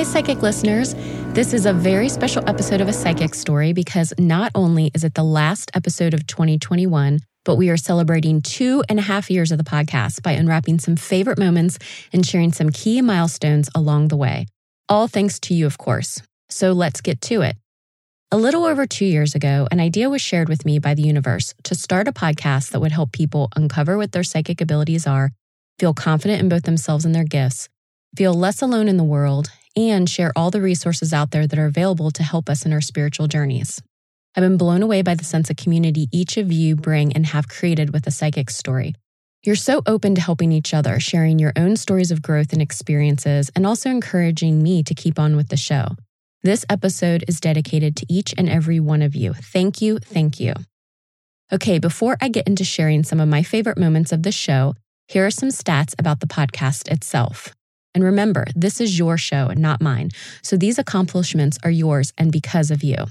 Hi, psychic listeners. This is a very special episode of A Psychic's Story because not only is it the last episode of 2021, but we are celebrating two and a half years of the podcast by unwrapping some favorite moments and sharing some key milestones along the way. All thanks to you, of course. So let's get to it. A little over two years ago, an idea was shared with me by the universe to start a podcast that would help people uncover what their psychic abilities are, feel confident in both themselves and their gifts, feel less alone in the world, and share all the resources out there that are available to help us in our spiritual journeys. I've been blown away by the sense of community each of you bring and have created with a psychic's story. You're so open to helping each other, sharing your own stories of growth and experiences, and also encouraging me to keep on with the show. This episode is dedicated to each and every one of you. Thank you, thank you. Okay, before I get into sharing some of my favorite moments of the show, here are some stats about the podcast itself. And remember, this is your show, and not mine. So these accomplishments are yours and because of you.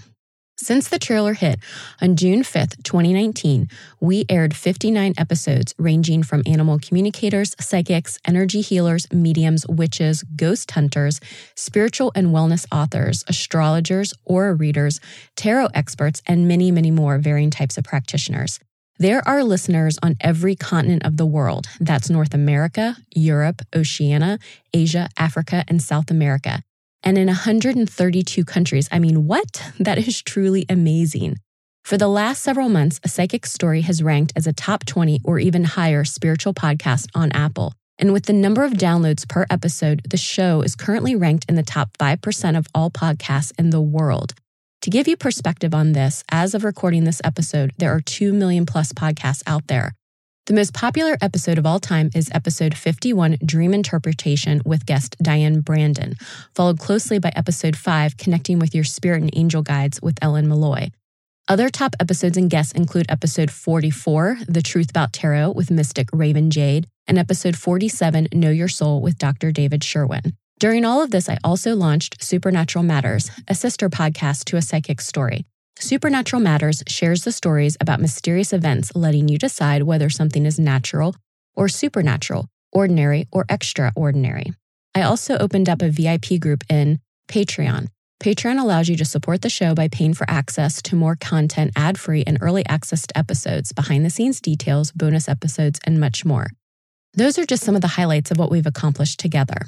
Since the trailer hit on June 5th, 2019, we aired 59 episodes ranging from animal communicators, psychics, energy healers, mediums, witches, ghost hunters, spiritual and wellness authors, astrologers, aura readers, tarot experts, and many, many more varying types of practitioners. There are listeners on every continent of the world. That's North America, Europe, Oceania, Asia, Africa, and South America. And in 132 countries. I mean, what? That is truly amazing. For the last several months, A Psychic's Story has ranked as a top 20 or even higher spiritual podcast on Apple. And with the number of downloads per episode, the show is currently ranked in the top 5% of all podcasts in the world. To give you perspective on this, as of recording this episode, there are 2 million plus podcasts out there. The most popular episode of all time is episode 51, Dream Interpretation, with guest Diane Brandon, followed closely by episode 5, Connecting with Your Spirit and Angel Guides with Ellen Malloy. Other top episodes and guests include episode 44, The Truth About Tarot with Mystic Raven Jade, and episode 47, Know Your Soul with Dr. David Sherwin. During all of this, I also launched Supernatural Matters, a sister podcast to A Psychic's Story. Supernatural Matters shares the stories about mysterious events, letting you decide whether something is natural or supernatural, ordinary or extraordinary. I also opened up a VIP group in Patreon. Patreon allows you to support the show by paying for access to more content ad free and early access to episodes, behind the scenes details, bonus episodes, and much more. Those are just some of the highlights of what we've accomplished together.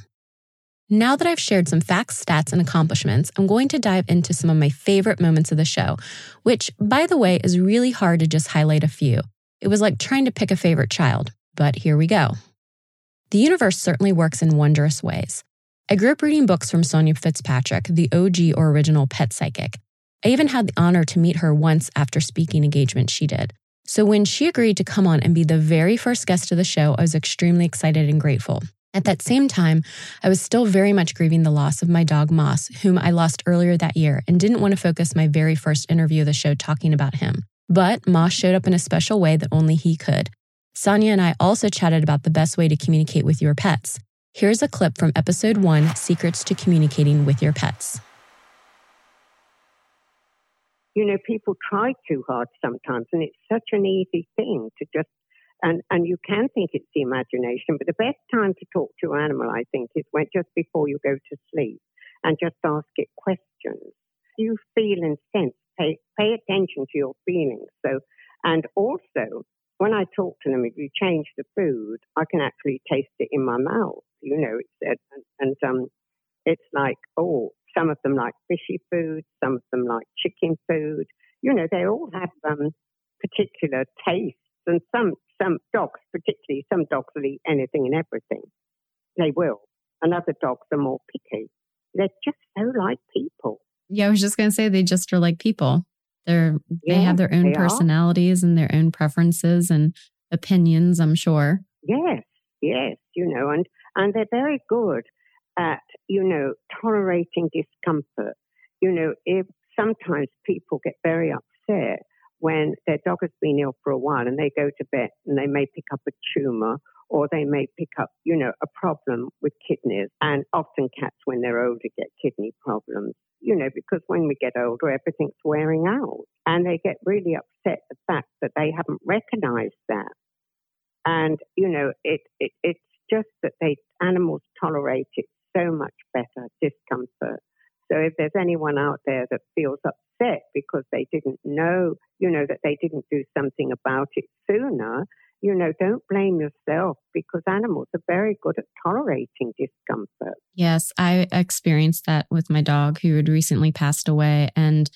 Now that I've shared some facts, stats, and accomplishments, I'm going to dive into some of my favorite moments of the show, which, by the way, is really hard to just highlight a few. It was like trying to pick a favorite child, but here we go. The universe certainly works in wondrous ways. I grew up reading books from Sonia Fitzpatrick, the OG or original pet psychic. I even had the honor to meet her once after speaking engagement she did. So when she agreed to come on and be the very first guest of the show, I was extremely excited and grateful. At that same time, I was still very much grieving the loss of my dog Moss, whom I lost earlier that year, and didn't want to focus my very first interview of the show talking about him. But Moss showed up in a special way that only he could. Sonia and I also chatted about the best way to communicate with your pets. Here's a clip from episode one Secrets to Communicating with Your Pets. You know, people try too hard sometimes, and it's such an easy thing to just and, and you can think it's the imagination, but the best time to talk to an animal, I think, is when just before you go to sleep and just ask it questions. You feel and sense, pay, pay attention to your feelings. So, and also, when I talk to them, if you change the food, I can actually taste it in my mouth. You know, it's, and, and um, it's like, oh, some of them like fishy food, some of them like chicken food. You know, they all have um, particular tastes, and some some dogs, particularly some dogs, will eat anything and everything. They will, and other dogs are more picky. They're just so like people. Yeah, I was just gonna say they just are like people. They're yeah, they have their own personalities are. and their own preferences and opinions. I'm sure. Yes, yes, you know, and and they're very good at you know tolerating discomfort. You know, if sometimes people get very upset when their dog has been ill for a while and they go to vet and they may pick up a tumor or they may pick up, you know, a problem with kidneys. And often cats, when they're older, get kidney problems, you know, because when we get older, everything's wearing out. And they get really upset the fact that they haven't recognized that. And, you know, it, it it's just that they animals tolerate it so much better, discomfort. So if there's anyone out there that feels upset because they didn't know, you know, that they didn't do something about it sooner, you know, don't blame yourself because animals are very good at tolerating discomfort. Yes, I experienced that with my dog who had recently passed away. And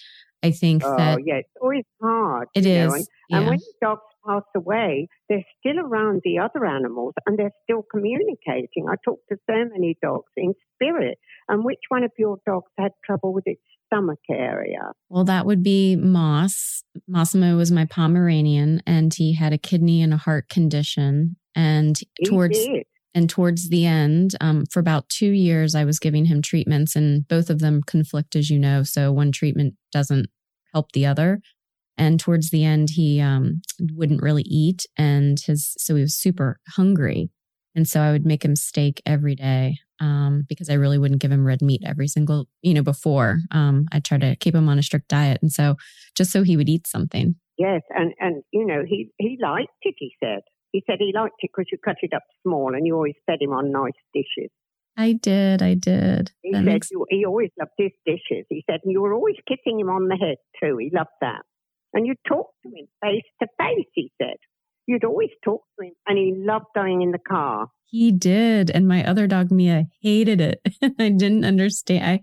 I think oh, that. yeah, it's always hard. It is. Know, and, yeah. and when dogs pass away, they're still around the other animals and they're still communicating. I talk to so many dogs in spirit. And which one of your dogs had trouble with its stomach area? Well, that would be Moss. Massimo was my Pomeranian, and he had a kidney and a heart condition. And he towards did. and towards the end, um, for about two years, I was giving him treatments, and both of them conflict, as you know. So one treatment doesn't help the other. And towards the end, he um, wouldn't really eat, and his so he was super hungry. And so I would make him steak every day um, because I really wouldn't give him red meat every single, you know, before. Um, I try to keep him on a strict diet. And so just so he would eat something. Yes. And, and you know, he, he liked it, he said. He said he liked it because you cut it up small and you always fed him on nice dishes. I did. I did. He that said makes... you, he always loved his dishes. He said, and you were always kissing him on the head too. He loved that. And you talked to him face to face, he said you'd always talk to him and he loved going in the car. He did. And my other dog, Mia, hated it. I didn't understand. I,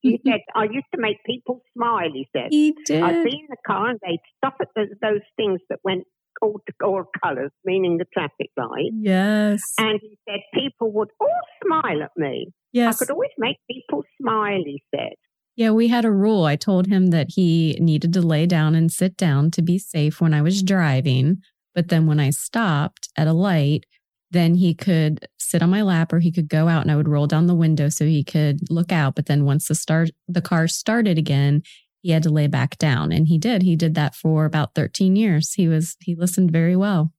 he said, I used to make people smile, he said. He did. I'd be in the car and they'd stop at those, those things that went all, all colours, meaning the traffic light. Yes. And he said, people would all smile at me. Yes. I could always make people smile, he said. Yeah, we had a rule. I told him that he needed to lay down and sit down to be safe when I was driving. But then when I stopped at a light, then he could sit on my lap or he could go out and I would roll down the window so he could look out. But then once the start the car started again, he had to lay back down. And he did. He did that for about 13 years. He was he listened very well.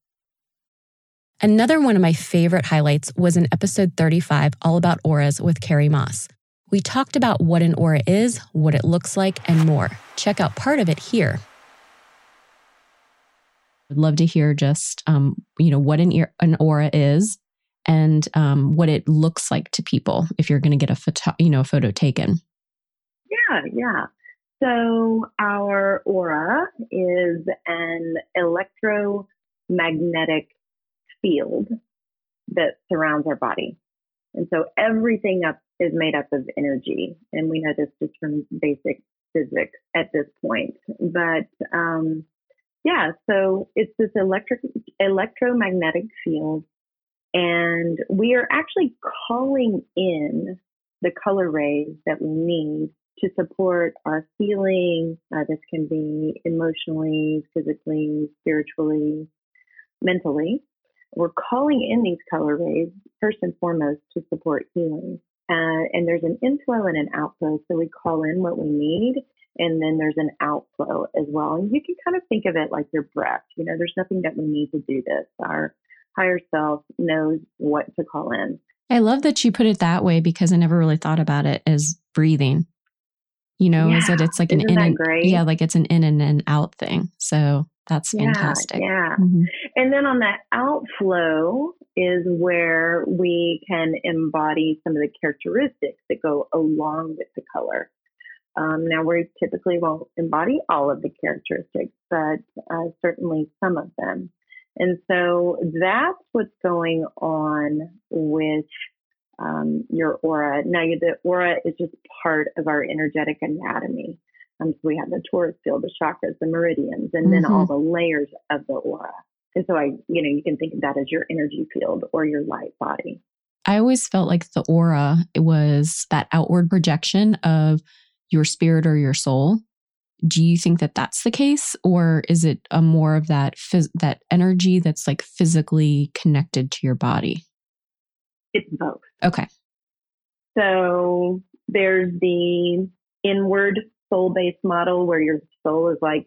Another one of my favorite highlights was in episode 35, all about auras with Carrie Moss. We talked about what an aura is, what it looks like, and more. Check out part of it here. I'd love to hear just, um, you know, what an, ear, an aura is and um, what it looks like to people if you're going to get a photo, you know, a photo taken. Yeah, yeah. So our aura is an electromagnetic field that surrounds our body. And so everything up is made up of energy. And we know this just from basic physics at this point. But um, yeah, so it's this electric electromagnetic field, and we are actually calling in the color rays that we need to support our healing. Uh, this can be emotionally, physically, spiritually, mentally. We're calling in these color rays first and foremost to support healing. Uh, and there's an inflow and an outflow. So we call in what we need and then there's an outflow as well. And you can kind of think of it like your breath. You know, there's nothing that we need to do this. Our higher self knows what to call in. I love that you put it that way because I never really thought about it as breathing. You know, yeah. is that it's like Isn't an in and yeah, like it's an in and an out thing. So That's fantastic. Yeah. yeah. Mm-hmm. And then on that outflow is where we can embody some of the characteristics that go along with the color. Um, now, we typically won't embody all of the characteristics, but uh, certainly some of them. And so that's what's going on with um, your aura. Now, the aura is just part of our energetic anatomy. Um, so we have the torus field, the chakras, the meridians, and mm-hmm. then all mm-hmm. the layers of the aura. And so I, you know, you can think of that as your energy field or your light body. I always felt like the aura was that outward projection of your spirit or your soul. Do you think that that's the case, or is it a more of that phys- that energy that's like physically connected to your body? It's both. Okay. So there's the inward soul based model where your soul is like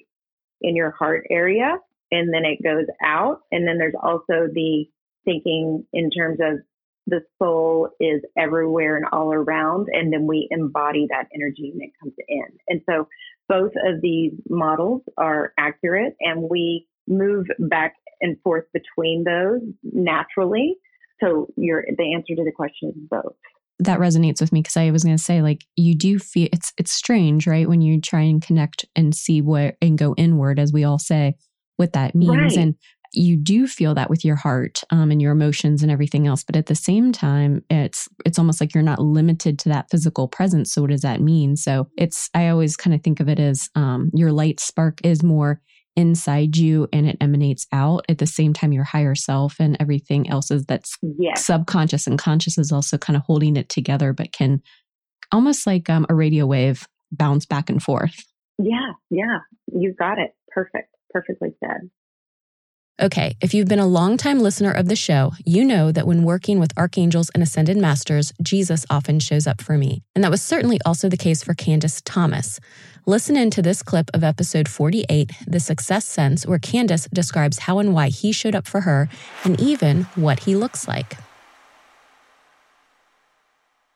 in your heart area and then it goes out. And then there's also the thinking in terms of the soul is everywhere and all around. And then we embody that energy when it comes in. And so both of these models are accurate and we move back and forth between those naturally. So your the answer to the question is both that resonates with me because I was going to say like you do feel it's it's strange, right? When you try and connect and see what and go inward, as we all say, what that means, right. and you do feel that with your heart um, and your emotions and everything else. But at the same time, it's it's almost like you're not limited to that physical presence. So what does that mean? So it's I always kind of think of it as um, your light spark is more inside you and it emanates out at the same time your higher self and everything else is that's yes. subconscious and conscious is also kind of holding it together but can almost like um, a radio wave bounce back and forth yeah yeah you got it perfect perfectly said Okay, if you've been a longtime listener of the show, you know that when working with archangels and ascended masters, Jesus often shows up for me. And that was certainly also the case for Candace Thomas. Listen in to this clip of episode 48, The Success Sense, where Candace describes how and why he showed up for her and even what he looks like.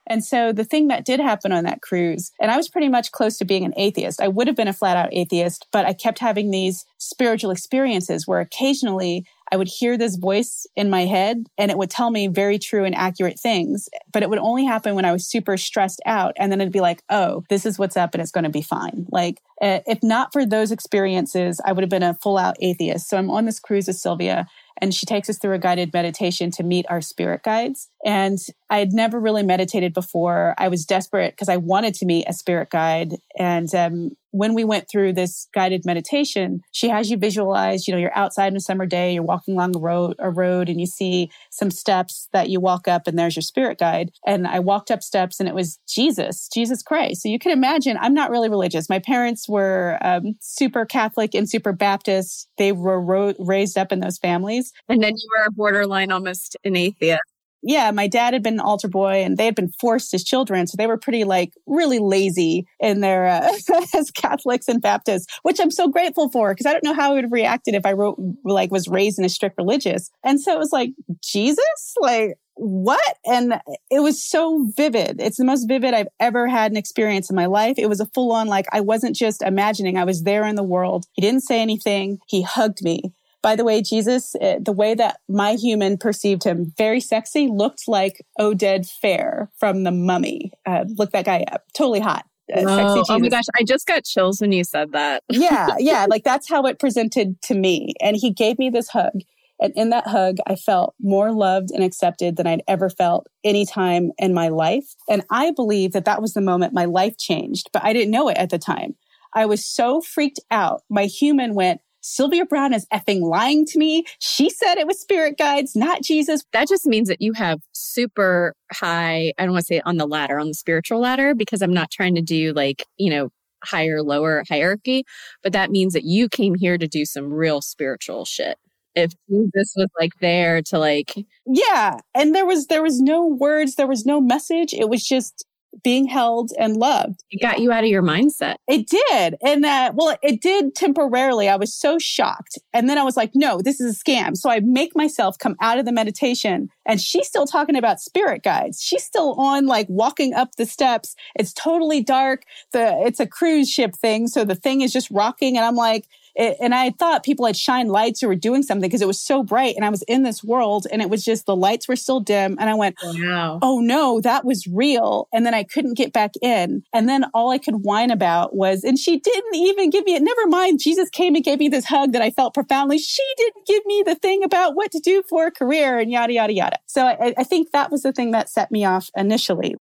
And so the thing that did happen on that cruise, and I was pretty much close to being an atheist. I would have been a flat out atheist, but I kept having these spiritual experiences where occasionally I would hear this voice in my head and it would tell me very true and accurate things, but it would only happen when I was super stressed out. And then it'd be like, oh, this is what's up and it's going to be fine. Like, eh, if not for those experiences, I would have been a full out atheist. So I'm on this cruise with Sylvia and she takes us through a guided meditation to meet our spirit guides. And I had never really meditated before. I was desperate because I wanted to meet a spirit guide. And um, when we went through this guided meditation, she has you visualize, you know, you're outside on a summer day, you're walking along a road, a road, and you see some steps that you walk up, and there's your spirit guide. And I walked up steps, and it was Jesus, Jesus Christ. So you can imagine, I'm not really religious. My parents were um, super Catholic and super Baptist. They were ro- raised up in those families. And then you were borderline almost an atheist yeah, my dad had been an altar boy and they had been forced as children. So they were pretty like really lazy in their, uh, as Catholics and Baptists, which I'm so grateful for because I don't know how I would have reacted if I wrote, like was raised in a strict religious. And so it was like, Jesus, like, what? And it was so vivid. It's the most vivid I've ever had an experience in my life. It was a full on, like, I wasn't just imagining, I was there in the world. He didn't say anything. He hugged me. By the way, Jesus, uh, the way that my human perceived him, very sexy, looked like Oded Fehr from The Mummy. Uh, look that guy up. Totally hot. Uh, oh, oh, my gosh, I just got chills when you said that. yeah, yeah, like that's how it presented to me. And he gave me this hug. And in that hug, I felt more loved and accepted than I'd ever felt any time in my life. And I believe that that was the moment my life changed, but I didn't know it at the time. I was so freaked out. My human went, Sylvia Browne is effing lying to me. She said it was spirit guides, not Jesus. That just means that you have super high, I don't want to say on the ladder, on the spiritual ladder, because I'm not trying to do like, you know, higher, lower hierarchy, but that means that you came here to do some real spiritual shit if Jesus was like there to like yeah and there was there was no words there was no message it was just being held and loved. It got you out of your mindset. It did. And uh, well, it did temporarily. I was so shocked. And then I was like, no, this is a scam. So I make myself come out of the meditation and she's still talking about spirit guides. She's still on like walking up the steps. It's totally dark. The, it's a cruise ship thing. So the thing is just rocking. And I'm like, it, and I thought people had shined lights or were doing something because it was so bright and I was in this world and it was just the lights were still dim. And I went, oh, wow. oh no, that was real. And then I couldn't get back in. And then all I could whine about was, and she didn't even give me it. Never mind. Jesus came and gave me this hug that I felt profoundly. She didn't give me the thing about what to do for a career and yada, yada, yada. So I, I think that was the thing that set me off initially.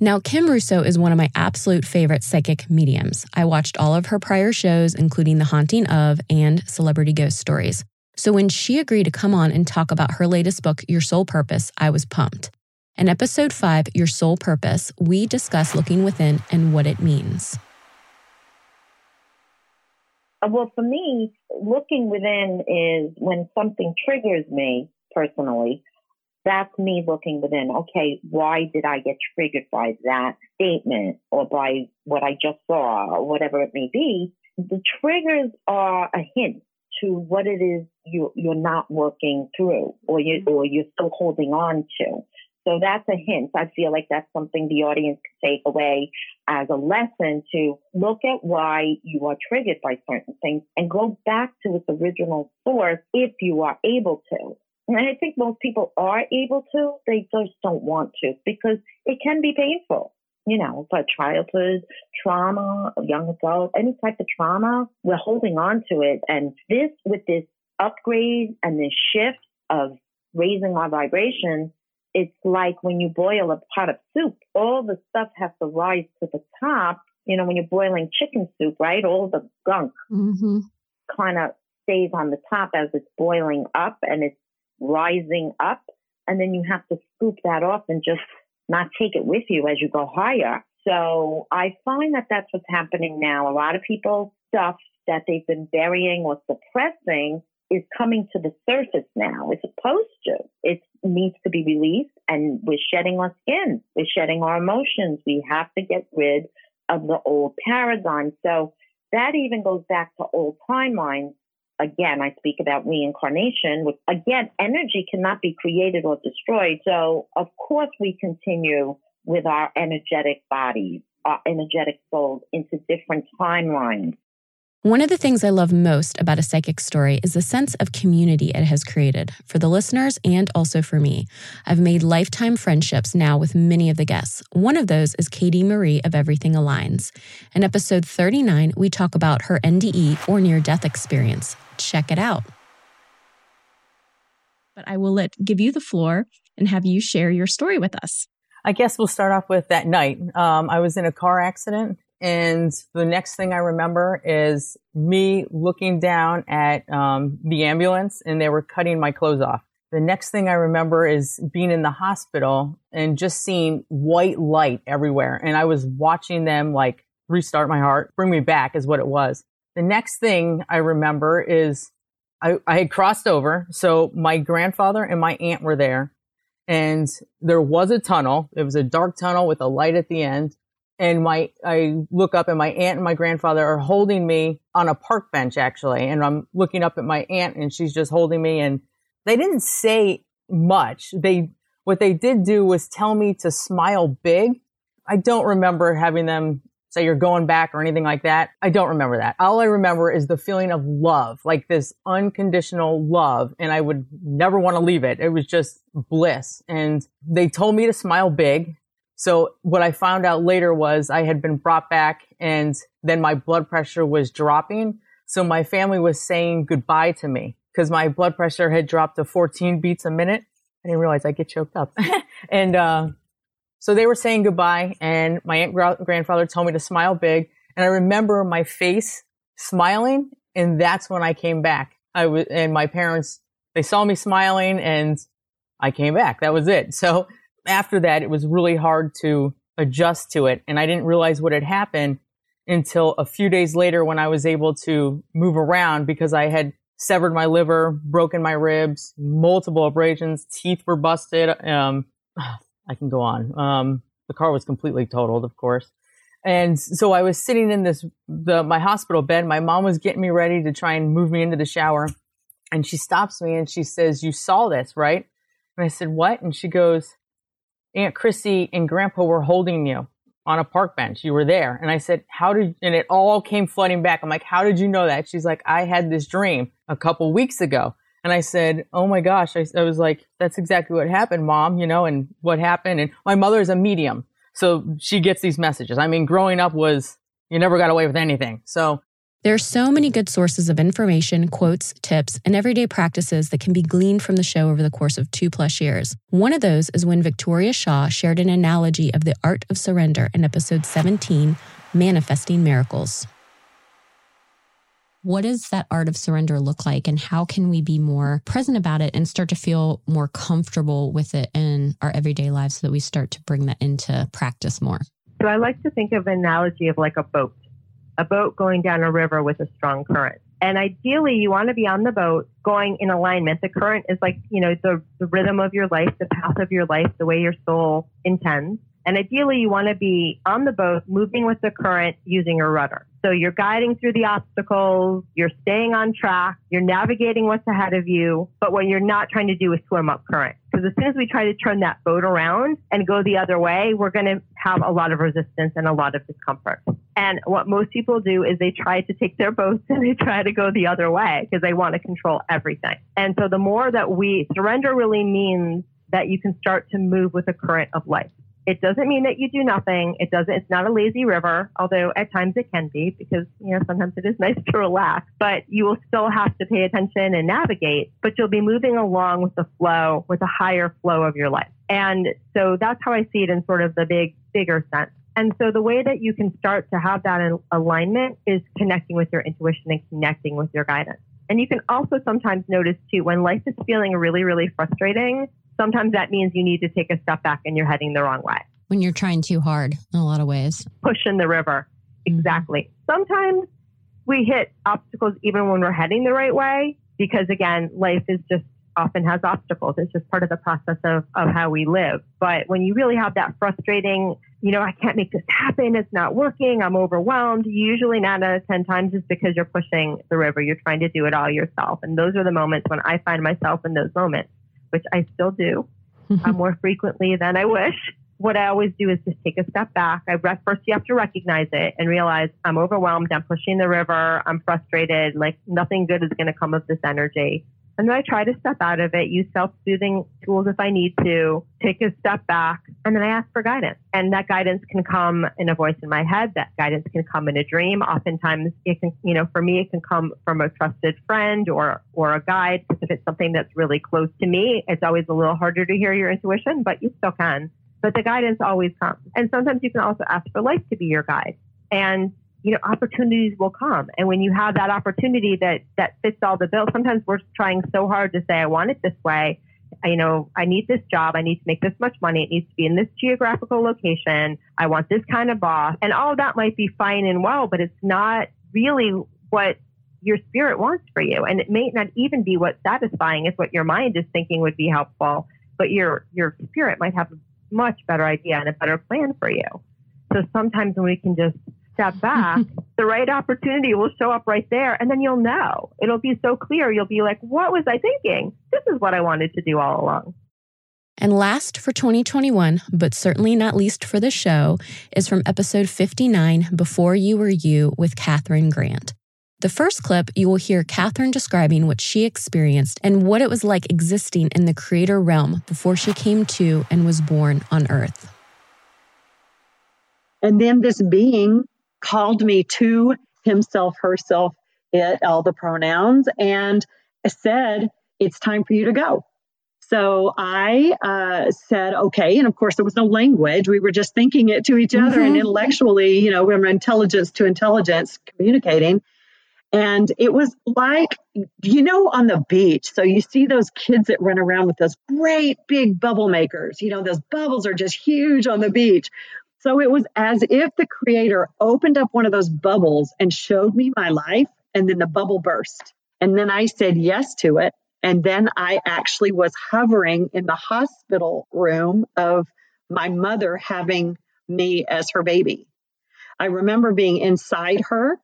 Now, Kim Russo is one of my absolute favorite psychic mediums. I watched all of her prior shows, including The Haunting of and Celebrity Ghost Stories. So when she agreed to come on and talk about her latest book, Your Soul Purpose, I was pumped. In episode five, Your Soul Purpose, we discuss looking within and what it means. Uh, well, for me, looking within is when something triggers me personally that's me looking within. Okay, why did I get triggered by that statement or by what I just saw or whatever it may be? The triggers are a hint to what it is you, you're not working through or you, mm-hmm. or you're still holding on to. So that's a hint. I feel like that's something the audience can take away as a lesson to look at why you are triggered by certain things and go back to its original source if you are able to. And I think most people are able to, they just don't want to because it can be painful. You know, but childhood trauma, young adult, any type of trauma, we're holding on to it. And this, with this upgrade and this shift of raising our vibration, it's like when you boil a pot of soup, all the stuff has to rise to the top. You know, when you're boiling chicken soup, right? All the gunk mm-hmm. kind of stays on the top as it's boiling up and it's rising up. And then you have to scoop that off and just not take it with you as you go higher. So I find that that's what's happening now. A lot of people stuff that they've been burying or suppressing is coming to the surface now. It's supposed to. It needs to be released and we're shedding our skin. We're shedding our emotions. We have to get rid of the old paradigm. So that even goes back to old timelines again, I speak about reincarnation, which again, energy cannot be created or destroyed. So of course we continue with our energetic bodies, our energetic souls into different timelines. One of the things I love most about a psychic's story is the sense of community it has created for the listeners and also for me. I've made lifetime friendships now with many of the guests. One of those is Katie Marie of Everything Aligns. In episode 39, we talk about her NDE or near death experience check it out. But I will let give you the floor and have you share your story with us. I guess we'll start off with that night. Um, I was in a car accident, and the next thing I remember is me looking down at um, the ambulance, and they were cutting my clothes off. The next thing I remember is being in the hospital and just seeing white light everywhere. And I was watching them like restart my heart, bring me back is what it was. The next thing I remember is I, I had crossed over. So my grandfather and my aunt were there and there was a tunnel. It was a dark tunnel with a light at the end. And my, I look up and my aunt and my grandfather are holding me on a park bench actually. And I'm looking up at my aunt and she's just holding me and they didn't say much. They, what they did do was tell me to smile big. I don't remember having them say you're going back or anything like that. I don't remember that. All I remember is the feeling of love, like this unconditional love. And I would never want to leave it. It was just bliss. And they told me to smile big. So what I found out later was I had been brought back and then my blood pressure was dropping. So my family was saying goodbye to me because my blood pressure had dropped to 14 beats a minute. I didn't realize I get choked up. and, uh, so they were saying goodbye and my aunt grandfather told me to smile big. And I remember my face smiling and that's when I came back. I was, and my parents, they saw me smiling and I came back. That was it. So after that, it was really hard to adjust to it. And I didn't realize what had happened until a few days later when I was able to move around because I had severed my liver, broken my ribs, multiple abrasions, teeth were busted. Um, I can go on. Um, the car was completely totaled, of course. And so I was sitting in this, the, my hospital bed. My mom was getting me ready to try and move me into the shower. And she stops me and she says, you saw this, right? And I said, what? And she goes, Aunt Chrissy and grandpa were holding you. on a park bench. You were there. And I said, how did, and it all came flooding back. I'm like, how did you know that? She's like, I had this dream a couple weeks ago. And I said, Oh my gosh. I, I, was like, That's exactly what happened, mom, you know, and what happened. And my mother is a medium. So she gets these messages. I mean, growing up was, you never got away with anything. So there are so many good sources of information, quotes, tips, and everyday practices that can be gleaned from the show over the course of two plus years. One of those is when Victoria Shaw shared an analogy of the art of surrender in episode 17, Manifesting Miracles. What does that art of surrender look like, and how can we be more present about it and start to feel more comfortable with it in our everyday lives so that we start to bring that into practice more? So I like to think of an analogy of like a boat a boat going down a river with a strong current. And ideally, you want to be on the boat going in alignment. The current is like, you know, the, the rhythm of your life, the path of your life, the way your soul intends. And ideally, you want to be on the boat, moving with the current using your rudder. So you're guiding through the obstacles, you're staying on track, you're navigating what's ahead of you. But what you're not trying to do is swim up current. Because as soon as we try to turn that boat around and go the other way, we're going to have a lot of resistance and a lot of discomfort. And what most people do is they try to take their boats and they try to go the other way because they want to control everything. And so the more that we surrender really means that you can start to move with the current of life. It doesn't mean that you do nothing. It doesn't, it's not a lazy river, although at times it can be because, you know, sometimes it is nice to relax, but you will still have to pay attention and navigate, but you'll be moving along with the flow, with a higher flow of your life. And so that's how I see it in sort of the big, bigger sense. And so the way that you can start to have that alignment is connecting with your intuition and connecting with your guidance. And you can also sometimes notice too, when life is feeling really, really frustrating, sometimes that means you need to take a step back and you're heading the wrong way. When you're trying too hard in a lot of ways. Push in the river. Mm-hmm. Exactly. Sometimes we hit obstacles even when we're heading the right way because again, life is just often has obstacles. It's just part of the process of, of how we live. But when you really have that frustrating, you know, I can't make this happen. It's not working. I'm overwhelmed. Usually nine out of 10 times is because you're pushing the river. You're trying to do it all yourself. And those are the moments when I find myself in those moments which I still do uh, more frequently than I wish. What I always do is just take a step back. I first you have to recognize it and realize I'm overwhelmed. I'm pushing the river. I'm frustrated. Like nothing good is going to come of this energy. And then I try to step out of it, use self soothing tools if I need to, take a step back, and then I ask for guidance. And that guidance can come in a voice in my head. That guidance can come in a dream. Oftentimes it can, you know, for me, it can come from a trusted friend or, or a guide. Because if it's something that's really close to me, it's always a little harder to hear your intuition, but you still can. But the guidance always comes. And sometimes you can also ask for life to be your guide. And you know, opportunities will come. And when you have that opportunity that, that fits all the bills, sometimes we're trying so hard to say, I want it this way. I, you know, I need this job. I need to make this much money. It needs to be in this geographical location. I want this kind of boss. And all that might be fine and well, but it's not really what your spirit wants for you. And it may not even be what's satisfying. is what your mind is thinking would be helpful, but your, your spirit might have a much better idea and a better plan for you. So sometimes when we can just step back, the right opportunity will show up right there. And then you'll know. It'll be so clear. You'll be like, what was I thinking? This is what I wanted to do all along. And last for 2021, but certainly not least for the show, is from episode 59, Before You Were You, with Katherine Grant. The first clip, you will hear Catherine describing what she experienced and what it was like existing in the creator realm before she came to and was born on Earth. And then this being called me to himself, herself, it, all the pronouns, and said, It's time for you to go. So I uh, said, okay. And of course, there was no language. We were just thinking it to each other mm-hmm. and intellectually, you know, we were intelligence to intelligence communicating. And it was like, you know, on the beach. So you see those kids that run around with those great big bubble makers. You know, those bubbles are just huge on the beach. So it was as if the creator opened up one of those bubbles and showed me my life, and then the bubble burst. And then I said yes to it. And then I actually was hovering in the hospital room of my mother having me as her baby. I remember being inside her.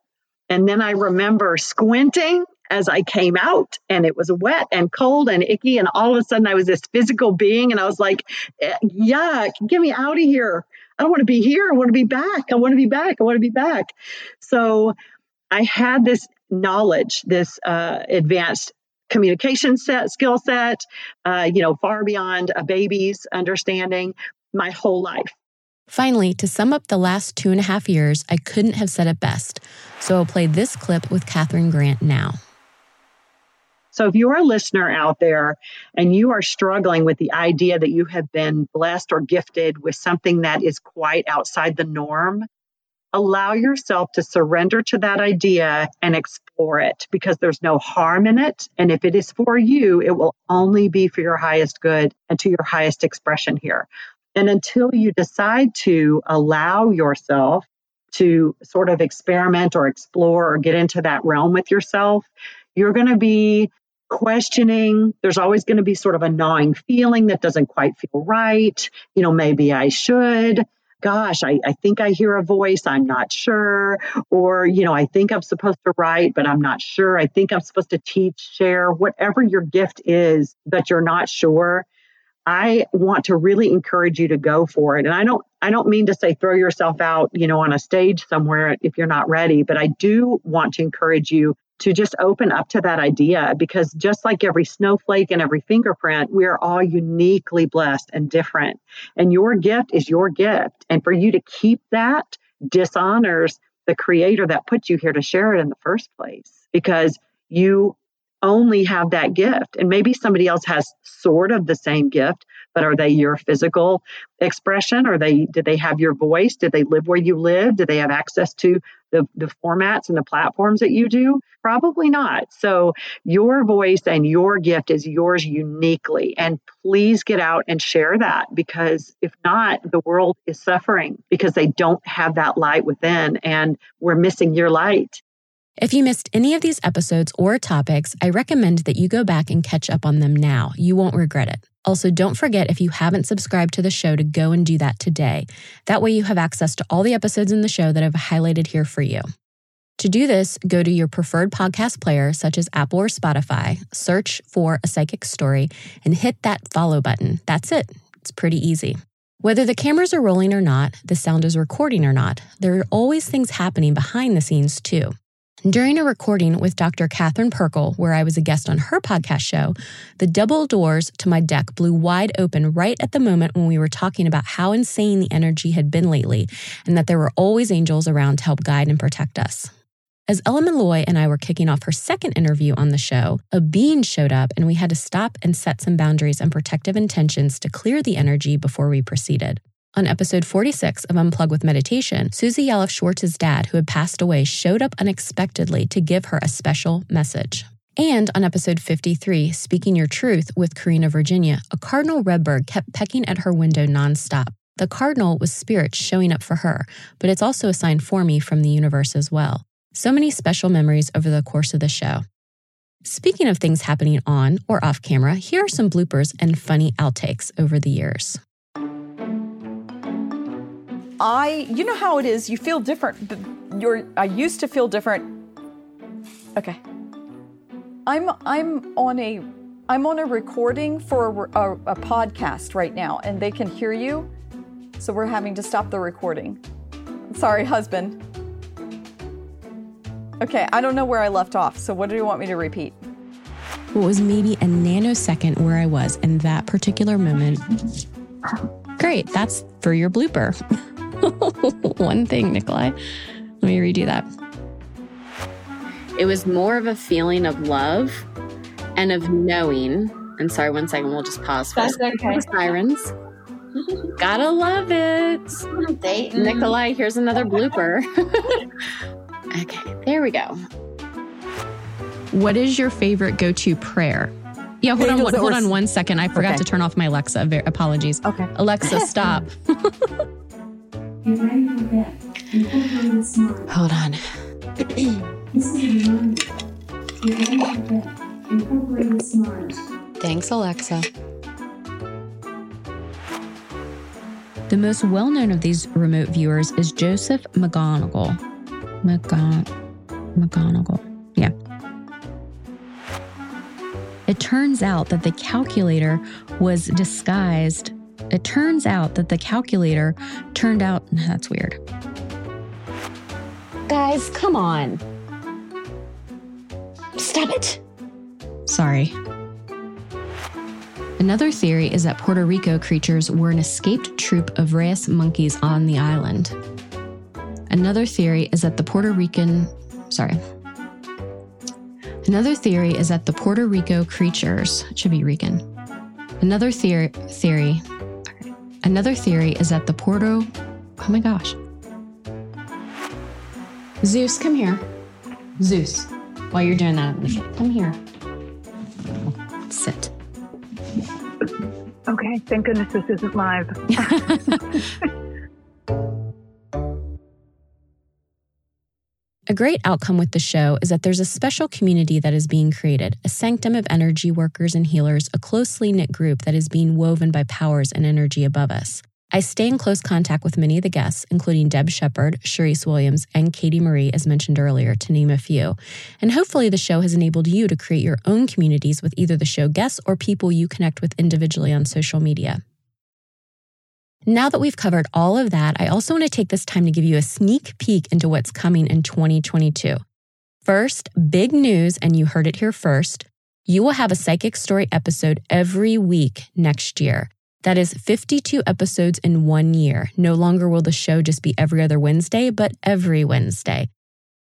And then I remember squinting as I came out and it was wet and cold and icky. And all of a sudden I was this physical being and I was like, eh, yuck, get me out of here. I want to be here. I want to be back. I want to be back. I want to be back. So I had this knowledge, this uh, advanced communication set, skill set, uh, you know, far beyond a baby's understanding my whole life. Finally, to sum up the last two and a half years, I couldn't have said it best. So I'll play this clip with Katherine Grant now. So if you're a listener out there and you are struggling with the idea that you have been blessed or gifted with something that is quite outside the norm, allow yourself to surrender to that idea and explore it because there's no harm in it. And if it is for you, it will only be for your highest good and to your highest expression here. And until you decide to allow yourself to sort of experiment or explore or get into that realm with yourself, you're going to be questioning. There's always going to be sort of a gnawing feeling that doesn't quite feel right. You know, maybe I should. Gosh, I, I think I hear a voice. I'm not sure. Or, you know, I think I'm supposed to write, but I'm not sure. I think I'm supposed to teach, share, whatever your gift is, but you're not sure. I want to really encourage you to go for it. And I don't I don't mean to say throw yourself out, you know, on a stage somewhere if you're not ready, but I do want to encourage you to just open up to that idea because just like every snowflake and every fingerprint, we are all uniquely blessed and different. And your gift is your gift. And for you to keep that dishonors the creator that put you here to share it in the first place because you only have that gift. And maybe somebody else has sort of the same gift, but are they your physical expression? Are they did they have your voice? Did they live where you live? Did they have access to the, the formats and the platforms that you do? Probably not. So your voice and your gift is yours uniquely. And please get out and share that because if not, the world is suffering because they don't have that light within and we're missing your light. If you missed any of these episodes or topics, I recommend that you go back and catch up on them now. You won't regret it. Also, don't forget if you haven't subscribed to the show to go and do that today. That way, you have access to all the episodes in the show that I've highlighted here for you. To do this, go to your preferred podcast player, such as Apple or Spotify, search for a psychic's story, and hit that follow button. That's it. It's pretty easy. Whether the cameras are rolling or not, the sound is recording or not, there are always things happening behind the scenes, too. During a recording with Dr. Catherine Perkle, where I was a guest on her podcast show, the double doors to my deck blew wide open right at the moment when we were talking about how insane the energy had been lately and that there were always angels around to help guide and protect us. As Ella Malloy and I were kicking off her second interview on the show, a being showed up and we had to stop and set some boundaries and protective intentions to clear the energy before we proceeded. On episode 46 of Unplug with Meditation, Susie Yalof Schwartz's dad, who had passed away, showed up unexpectedly to give her a special message. And on episode 53, Speaking Your Truth with Karina Virginia, a cardinal redbird kept pecking at her window nonstop. The cardinal was spirit showing up for her, but it's also a sign for me from the universe as well. So many special memories over the course of the show. Speaking of things happening on or off camera, here are some bloopers and funny outtakes over the years. I, you know how it is, you feel different. You're, I used to feel different. Okay. I'm, I'm on a, I'm on a recording for a, a, a podcast right now, and they can hear you. So we're having to stop the recording. Sorry, husband. Okay, I don't know where I left off. So what do you want me to repeat? What was maybe a nanosecond where I was in that particular moment. Great, that's for your blooper. One thing, Nikolai. Let me redo that. It was more of a feeling of love and of knowing. And sorry, one second, we'll just pause for That's okay. sirens. Gotta love it. Dayton. Nikolai, here's another blooper. okay, there we go. What is your favorite go to prayer? Yeah, hold on, Angels hold on one second. I forgot Okay. to turn off my Alexa. Apologies. Okay. Alexa, stop. hold on. This is a reminder. Get ready for bed. Incorporate smart. Thanks, Alexa. The most well known of these remote viewers is Joseph McGonigal. McGon- McGonigal. Yeah. It turns out that the calculator was disguised it turns out that the calculator turned out that's weird. Guys, come on. Stop it. Sorry. Another theory is that Puerto Rico creatures were an escaped troop of rhesus monkeys on the island. Another theory is that the Puerto Rican, sorry. Another theory is that the Puerto Rico creatures, should be Rican. Another theory, theory, another theory is that the Puerto, oh my gosh. Zeus, come here. Zeus, while you're doing that, come here. Sit. Okay, thank goodness this isn't live. A great outcome with the show is that there's a special community that is being created, a sanctum of energy workers and healers, a closely knit group that is being woven by powers and energy above us. I stay in close contact with many of the guests, including Deb Shepard, Charisse Williams, and Katie Marie, as mentioned earlier, to name a few. And hopefully, the show has enabled you to create your own communities with either the show guests or people you connect with individually on social media. Now that we've covered all of that, I also want to take this time to give you a sneak peek into what's coming in 2022. First, big news, and you heard it here first. You will have a psychic's story episode every week next year. That is 52 episodes in one year. No longer will the show just be every other Wednesday, but every Wednesday.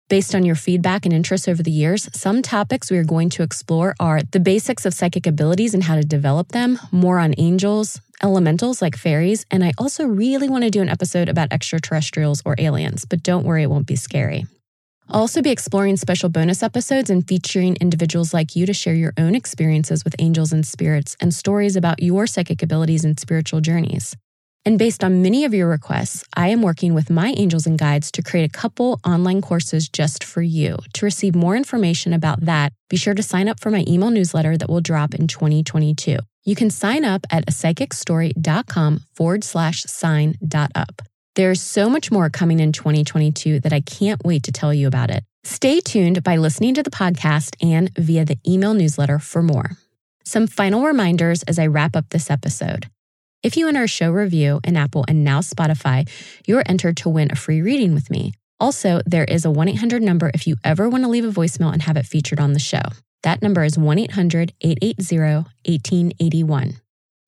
Based on your feedback and interest over the years, some topics we are going to explore are the basics of psychic abilities and how to develop them, more on angels, elementals like fairies, and I also really want to do an episode about extraterrestrials or aliens, but don't worry, it won't be scary. I'll also be exploring special bonus episodes and featuring individuals like you to share your own experiences with angels and spirits and stories about your psychic abilities and spiritual journeys. And based on many of your requests, I am working with my angels and guides to create a couple online courses just for you. To receive more information about that, be sure to sign up for my email newsletter that will drop in 2022. You can sign up at psychicstory.com forward slash sign dot up. There's so much more coming in 2022 that I can't wait to tell you about it. Stay tuned by listening to the podcast and via the email newsletter for more. Some final reminders as I wrap up this episode. If you enter a show review in Apple and now Spotify, you're entered to win a free reading with me. Also, there is a 1 800 number if you ever want to leave a voicemail and have it featured on the show. That number is 1 800 880 1881.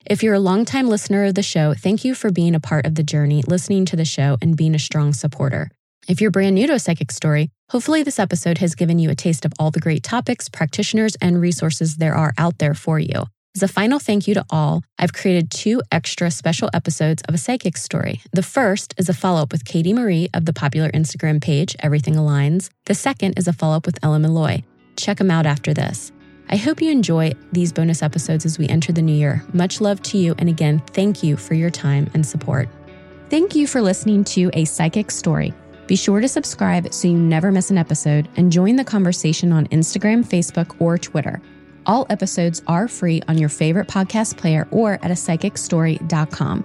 If you're a longtime listener of the show, thank you for being a part of the journey, listening to the show, and being a strong supporter. If you're brand new to a psychic's story, hopefully this episode has given you a taste of all the great topics, practitioners, and resources there are out there for you. As a final thank you to all, I've created two extra special episodes of a psychic's story. The first is a follow up with Katie Marie of the popular Instagram page, Everything Aligns. The second is a follow up with Ella Malloy. Check them out after this. I hope you enjoy these bonus episodes as we enter the new year. Much love to you. And again, thank you for your time and support. Thank you for listening to A Psychic's Story. Be sure to subscribe so you never miss an episode and join the conversation on Instagram, Facebook, or Twitter. All episodes are free on your favorite podcast player or at a psychicstory.com.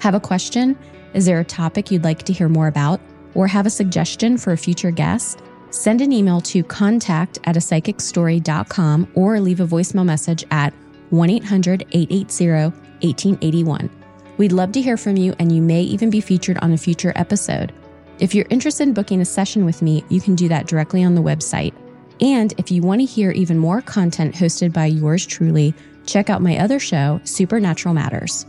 Have a question? Is there a topic you'd like to hear more about? Or have a suggestion for a future guest? Send an email to contact at a psychicstory.com or leave a voicemail message at 1 800 880 1881. We'd love to hear from you, and you may even be featured on a future episode. If you're interested in booking a session with me, you can do that directly on the website. And if you want to hear even more content hosted by yours truly, check out my other show, Supernatural Matters.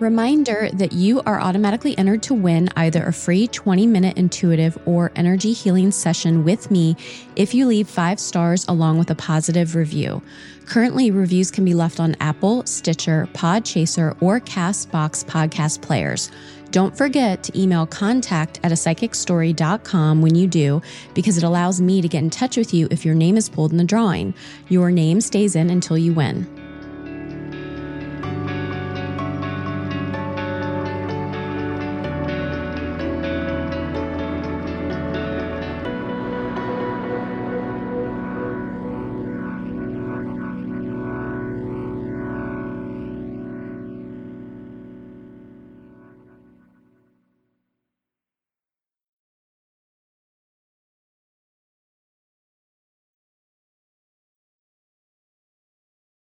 Reminder that you are automatically entered to win either a free 20 minute intuitive or energy healing session with me if you leave five stars along with a positive review. Currently, reviews can be left on Apple, Stitcher, Podchaser, or Castbox podcast players. Don't forget to email contact at a psychicstory.com when you do, because it allows me to get in touch with you if your name is pulled in the drawing. Your name stays in until you win.